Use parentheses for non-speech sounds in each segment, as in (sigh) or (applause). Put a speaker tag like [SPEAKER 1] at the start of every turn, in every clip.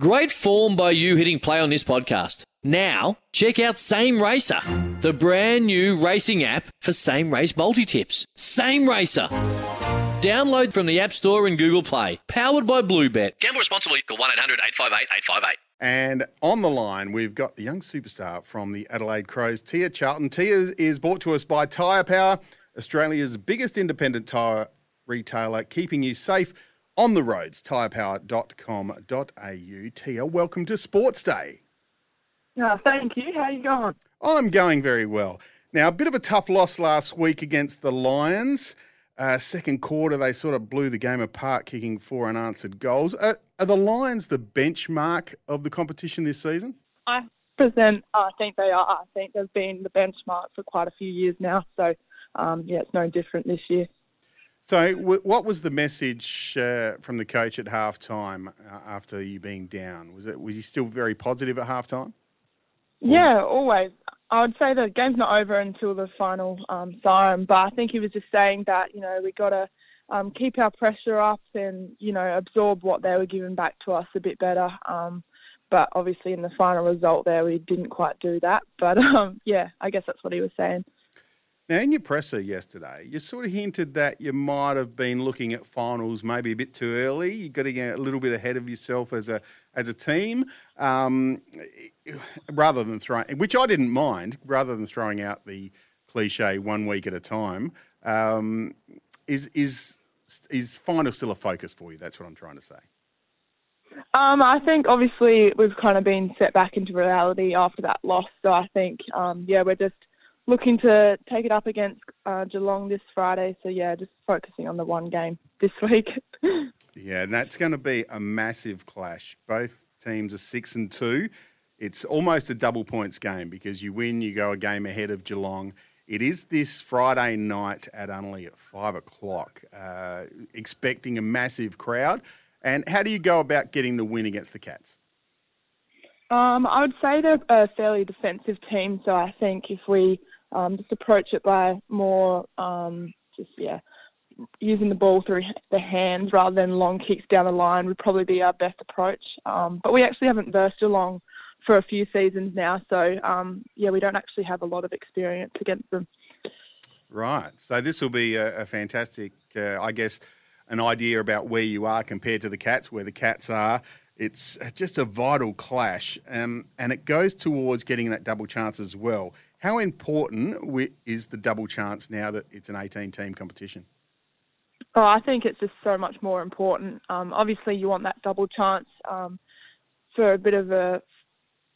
[SPEAKER 1] Great form by you hitting play on this podcast. Now, check out Same Racer, the brand new racing app for same race multi tips. Same Racer. Download from the App Store and Google Play. Powered by Bluebet. Gamble responsibly. Call 1 800 858 858.
[SPEAKER 2] And on the line, we've got the young superstar from the Adelaide Crows, Teah Charlton. Teah is brought to us by Tyre Power, Australia's biggest independent tyre retailer, keeping you safe on the roads. Tyrepower.com.au. Teah, welcome to Sports Day.
[SPEAKER 3] Yeah, thank you. How you going?
[SPEAKER 2] I'm going very well. Now, a bit of a tough loss last week against the Lions. Uh, second quarter, they sort of blew the game apart, kicking four unanswered goals. Uh, are the Lions the benchmark of the competition this season?
[SPEAKER 3] I present. I think they are. I think they've been the benchmark for quite a few years now. So, um, yeah, it's no different this year.
[SPEAKER 2] So, w- what was the message uh, from the coach at halftime uh, after you being down? Was it was he still very positive at halftime?
[SPEAKER 3] Yeah, always. I would say the game's not over until the final um, siren, but I think he was just saying that you know we got to um, keep our pressure up and you know absorb what they were giving back to us a bit better. Um, but obviously, in the final result, there we didn't quite do that. But (laughs) um, yeah, I guess that's what he was saying.
[SPEAKER 2] Now, in your presser yesterday, you sort of hinted that you might have been looking at finals maybe a bit too early. You got to get a little bit ahead of yourself as a as a team, um, rather than throwing, which I didn't mind, rather than throwing out the cliche one week at a time. Um, is is is final still a focus for you? That's what I'm trying to say.
[SPEAKER 3] Um, I think obviously we've kind of been set back into reality after that loss. So I think, um, yeah, we're just looking to take it up against uh, Geelong this Friday. So yeah, just focusing on the one game this (laughs) week.
[SPEAKER 2] yeah, and that's going to be a massive clash. Both teams are six and two. It's almost a double points game because you win, you go a game ahead of Geelong. It is this Friday night at Unley at five o'clock, uh, expecting a massive crowd. And how do you go about getting the win against the Cats?
[SPEAKER 3] Um, I would say they're a fairly defensive team, so I think if we um, just approach it by more um, just yeah using the ball through the hands rather than long kicks down the line would probably be our best approach. Um, but we actually haven't versed Geelong for a few seasons now, so um, yeah, we don't actually have a lot of experience against them.
[SPEAKER 2] Right. So this will be a, a fantastic, uh, I guess, an idea about where you are compared to the Cats, where the Cats are. It's just a vital clash, um, and it goes towards getting that double chance as well. How important is the double chance now that it's an 18 team competition?
[SPEAKER 3] Oh, I think it's just so much more important. Um, obviously, you want that double chance um, for a bit of a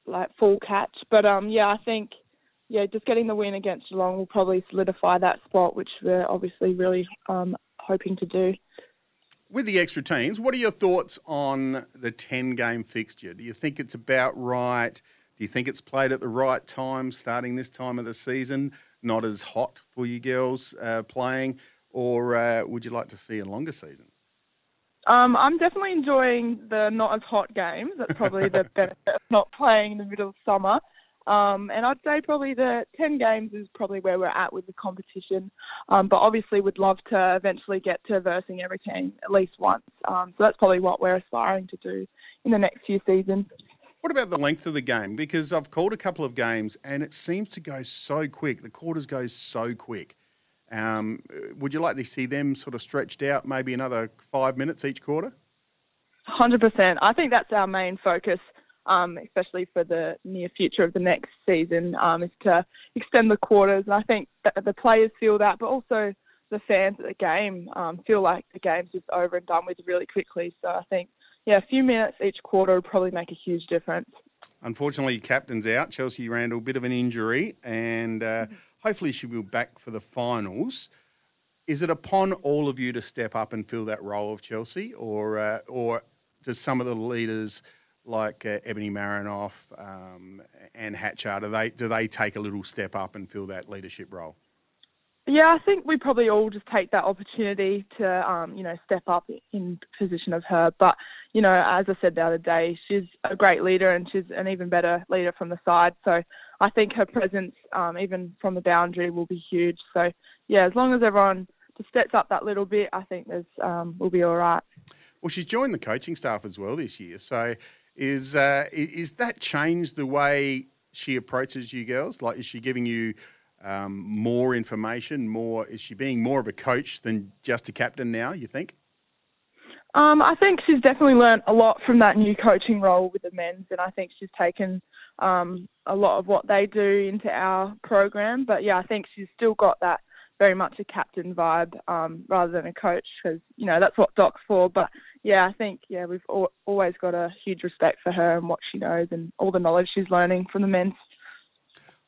[SPEAKER 3] like full catch, but um, yeah, I think yeah, just getting the win against Geelong will probably solidify that spot, which we're obviously really um, hoping to do.
[SPEAKER 2] With the extra teams, what are your thoughts on the 10 game fixture? Do you think it's about right? Do you think it's played at the right time, starting this time of the season? Not as hot for you girls uh, playing, or uh, would you like to see a longer season?
[SPEAKER 3] Um, I'm definitely enjoying the not as hot games. That's probably the (laughs) benefit of not playing in the middle of summer. Um, and I'd say probably the 10 games is probably where we're at with the competition. Um, but obviously, would love to eventually get to versing every team at least once. Um, so that's probably what we're aspiring to do in the next few seasons.
[SPEAKER 2] What about the length of the game? Because I've called a couple of games and it seems to go so quick. The quarters go so quick. Um, would you like to see them sort of stretched out, maybe another five minutes each quarter?
[SPEAKER 3] 100%. I think that's our main focus, um, especially for the near future of the next season, um, is to extend the quarters. And I think that the players feel that, but also the fans at the game um, feel like the game's just over and done with really quickly. So I think yeah, a few minutes each quarter would probably make a huge difference.
[SPEAKER 2] Unfortunately, captain's out. Chelsea Randall, a bit of an injury, and uh, hopefully she'll be back for the finals. Is it upon all of you to step up and fill that role of Chelsea, or uh, or does some of the leaders like uh, Ebony Marinoff um, and Hatchard, do they do they take a little step up and fill that leadership role?
[SPEAKER 3] Yeah, I think we probably all just take that opportunity to, um, you know, step up in position of her. But, you know, as I said the other day, she's a great leader and she's an even better leader from the side. So I think her presence, um, even from the boundary, will be huge. So, yeah, as long as everyone just steps up that little bit, I think there's um, we'll be all right.
[SPEAKER 2] Well, she's joined the coaching staff as well this year. So is uh, is that changed the way she approaches you girls? Like, is she giving you um, more information? More is she being more of a coach than just a captain now? You think?
[SPEAKER 3] Um, I think she's definitely learned a lot from that new coaching role with the men's, and I think she's taken um, a lot of what they do into our program. But yeah, I think she's still got that very much a captain vibe um, rather than a coach because you know that's what Doc's for. But yeah, I think yeah we've al- always got a huge respect for her and what she knows and all the knowledge she's learning from the men's.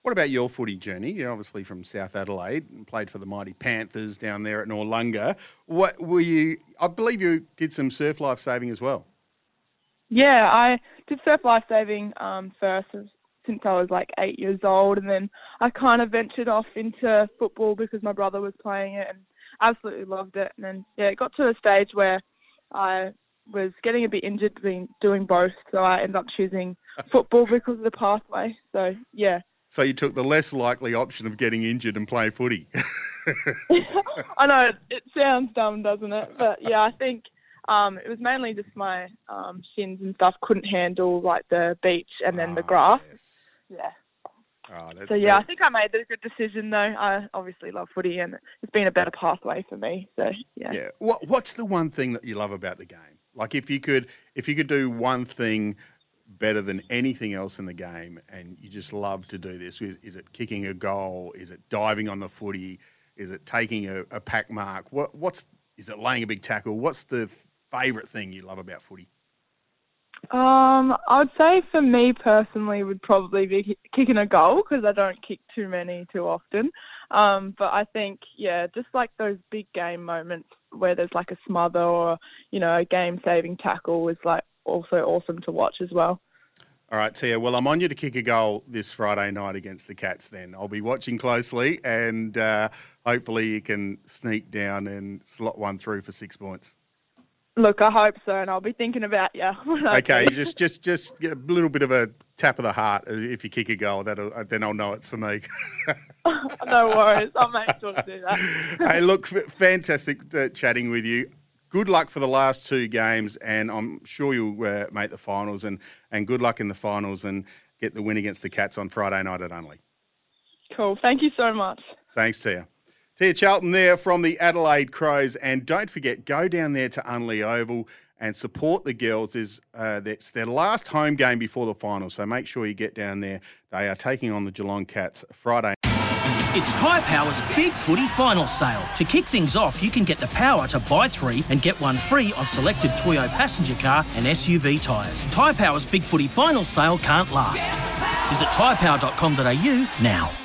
[SPEAKER 2] What about your footy journey? You're obviously from South Adelaide and played for the mighty Panthers down there at Noarlunga. What were you? I believe you did some surf life saving as well.
[SPEAKER 3] Yeah, I did surf life saving um, first since I was like eight years old, and then I kind of ventured off into football because my brother was playing it and absolutely loved it. And then yeah, it got to a stage where I was getting a bit injured doing doing both, so I ended up choosing (laughs) football because of the pathway. So yeah.
[SPEAKER 2] So you took the less likely option of getting injured and play footy. (laughs) (laughs)
[SPEAKER 3] I know it sounds dumb, doesn't it? But yeah, I think um, it was mainly just my um, shins and stuff couldn't handle like the beach and then oh, the grass. Yes. Yeah. Oh, so yeah, the... I think I made the good decision though. I obviously love footy, and it's been a better pathway for me. So yeah.
[SPEAKER 2] Yeah. What What's the one thing that you love about the game? Like if you could, if you could do one thing better than anything else in the game, and you just love to do this, is, is it kicking a goal? Is it diving on the footy? Is it taking a, a pack mark? What What's is it laying a big tackle? What's the favourite thing you love about footy?
[SPEAKER 3] Um, I would say for me personally would probably be kicking a goal because I don't kick too many too often. Um, but I think yeah, just like those big game moments where there's like a smother or you know a game-saving tackle is like also awesome to watch as well.
[SPEAKER 2] All right, Teah. Well, I'm on you to kick a goal this Friday night against the Cats. Then I'll be watching closely, and uh, hopefully you can sneak down and slot one through for six points.
[SPEAKER 3] Look, I hope so, and I'll be thinking about (laughs) you.
[SPEAKER 2] okay, just just just a little bit of a tap of the heart if you kick a goal. That then I'll know it's for me. (laughs) (laughs)
[SPEAKER 3] no worries, I'll make sure to do that.
[SPEAKER 2] hey, look, fantastic uh, chatting with you. Good luck for the last two games, and I'm sure you'll uh, make the finals. And and good luck in the finals, and get the win against the Cats on Friday night at Unley.
[SPEAKER 3] Cool. Thank you so much.
[SPEAKER 2] Thanks, Teah. Teah Charlton there from the Adelaide Crows. And don't forget, go down there to Unley Oval and support the girls. Is uh, It's their last home game before the final. So make sure you get down there. They are taking on the Geelong Cats Friday.
[SPEAKER 4] It's Tyre Power's Big Footy Final Sale. To kick things off, you can get the power to buy three and get one free on selected Toyo passenger car and SUV tyres. Tyre Power's Big Footy Final Sale can't last. Visit tyrepower.com.au now.